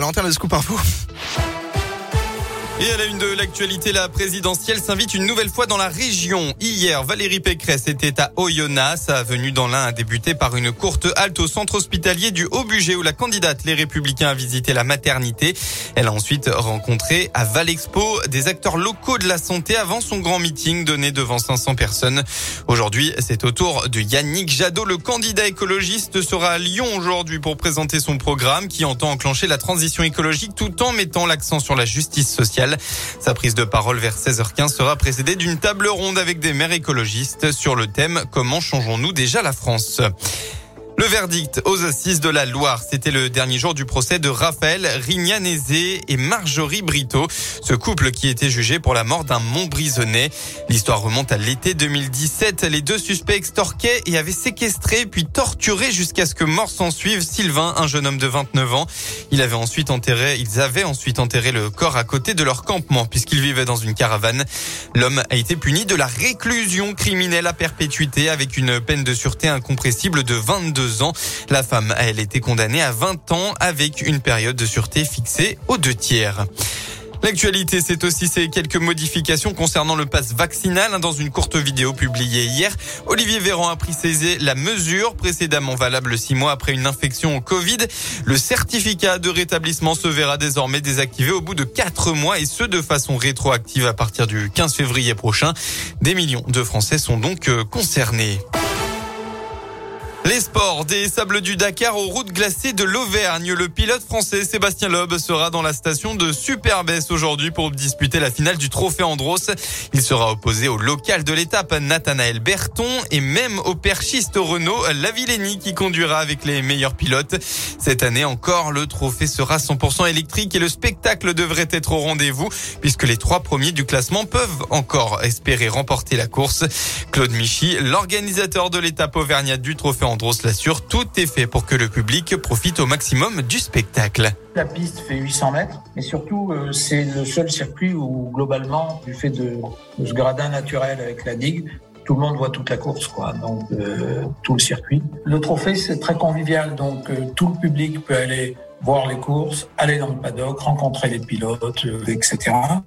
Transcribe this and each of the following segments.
Valentin, le scoop info. Et à la une de l'actualité, la présidentielle s'invite une nouvelle fois dans la région. Hier, Valérie Pécresse était à Oyonnax. Sa venue dans l'Ain a débuté par une courte halte au centre hospitalier du Haut-Bugey où la candidate Les Républicains a visité la maternité. Elle a ensuite rencontré à Valexpo des acteurs locaux de la santé avant son grand meeting donné devant 500 personnes. Aujourd'hui, c'est au tour de Yannick Jadot. Le candidat écologiste sera à Lyon aujourd'hui pour présenter son programme qui entend enclencher la transition écologique tout en mettant l'accent sur la justice sociale. Sa prise de parole vers 16h15 sera précédée d'une table ronde avec des maires écologistes sur le thème Comment changeons-nous déjà la France? Le verdict aux assises de la Loire, c'était le dernier jour du procès de Raphaël Rignanézé et Marjorie Brito, ce couple qui était jugé pour la mort d'un Montbrisonnais. L'histoire remonte à l'été 2017. Les deux suspects extorquaient et avaient séquestré puis torturé jusqu'à ce que mort s'en suive Sylvain, un jeune homme de 29 ans. Il avait ensuite enterré, ils avaient ensuite enterré le corps à côté de leur campement puisqu'ils vivaient dans une caravane. L'homme a été puni de la réclusion criminelle à perpétuité avec une peine de sûreté incompressible de 22 La femme a elle été condamnée à 20 ans avec une période de sûreté fixée aux deux tiers. L'actualité, c'est aussi ces quelques modifications concernant le pass vaccinal. Dans une courte vidéo publiée hier, Olivier Véran a précisé la mesure précédemment valable six mois après une infection au Covid. Le certificat de rétablissement se verra désormais désactivé au bout de quatre mois et ce de façon rétroactive à partir du 15 février prochain. Des millions de Français sont donc euh, concernés. Les sports des sables du Dakar aux routes glacées de l'Auvergne. Le pilote français Sébastien Loeb sera dans la station de Superbès aujourd'hui pour disputer la finale du trophée Andros. Il sera opposé au local de l'étape Nathanaël Berton et même au perchiste Renault Lavillenie qui conduira avec les meilleurs pilotes. Cette année encore, le trophée sera 100% électrique et le spectacle devrait être au rendez-vous puisque les trois premiers du classement peuvent encore espérer remporter la course. Claude Michy, l'organisateur de l'étape auvergnate du trophée Andros, Andros l'assure, tout est fait pour que le public profite au maximum du spectacle. La piste fait 800 mètres, mais surtout euh, c'est le seul circuit où globalement, du fait de, ce gradin naturel avec la digue, tout le monde voit toute la course, quoi. Donc euh, tout le circuit. Le trophée c'est très convivial, donc euh, tout le public peut aller voir les courses, aller dans le paddock, rencontrer les pilotes, euh, etc.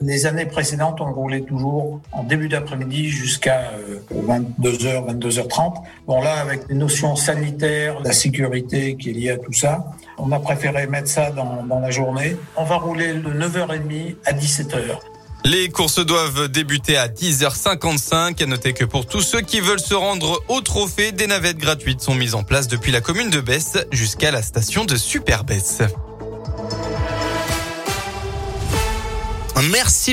Les années précédentes, on roulait toujours en début d'après-midi jusqu'à 22h, euh, 22h30. Bon là, avec les notions sanitaires, la sécurité qui est liée à tout ça, on a préféré mettre ça dans, dans la journée. On va rouler de 9h30 à 17h. Les courses doivent débuter à 10h55. À noter que pour tous ceux qui veulent se rendre au trophée, des navettes gratuites sont mises en place depuis la commune de Besse jusqu'à la station de Super Besse. Merci.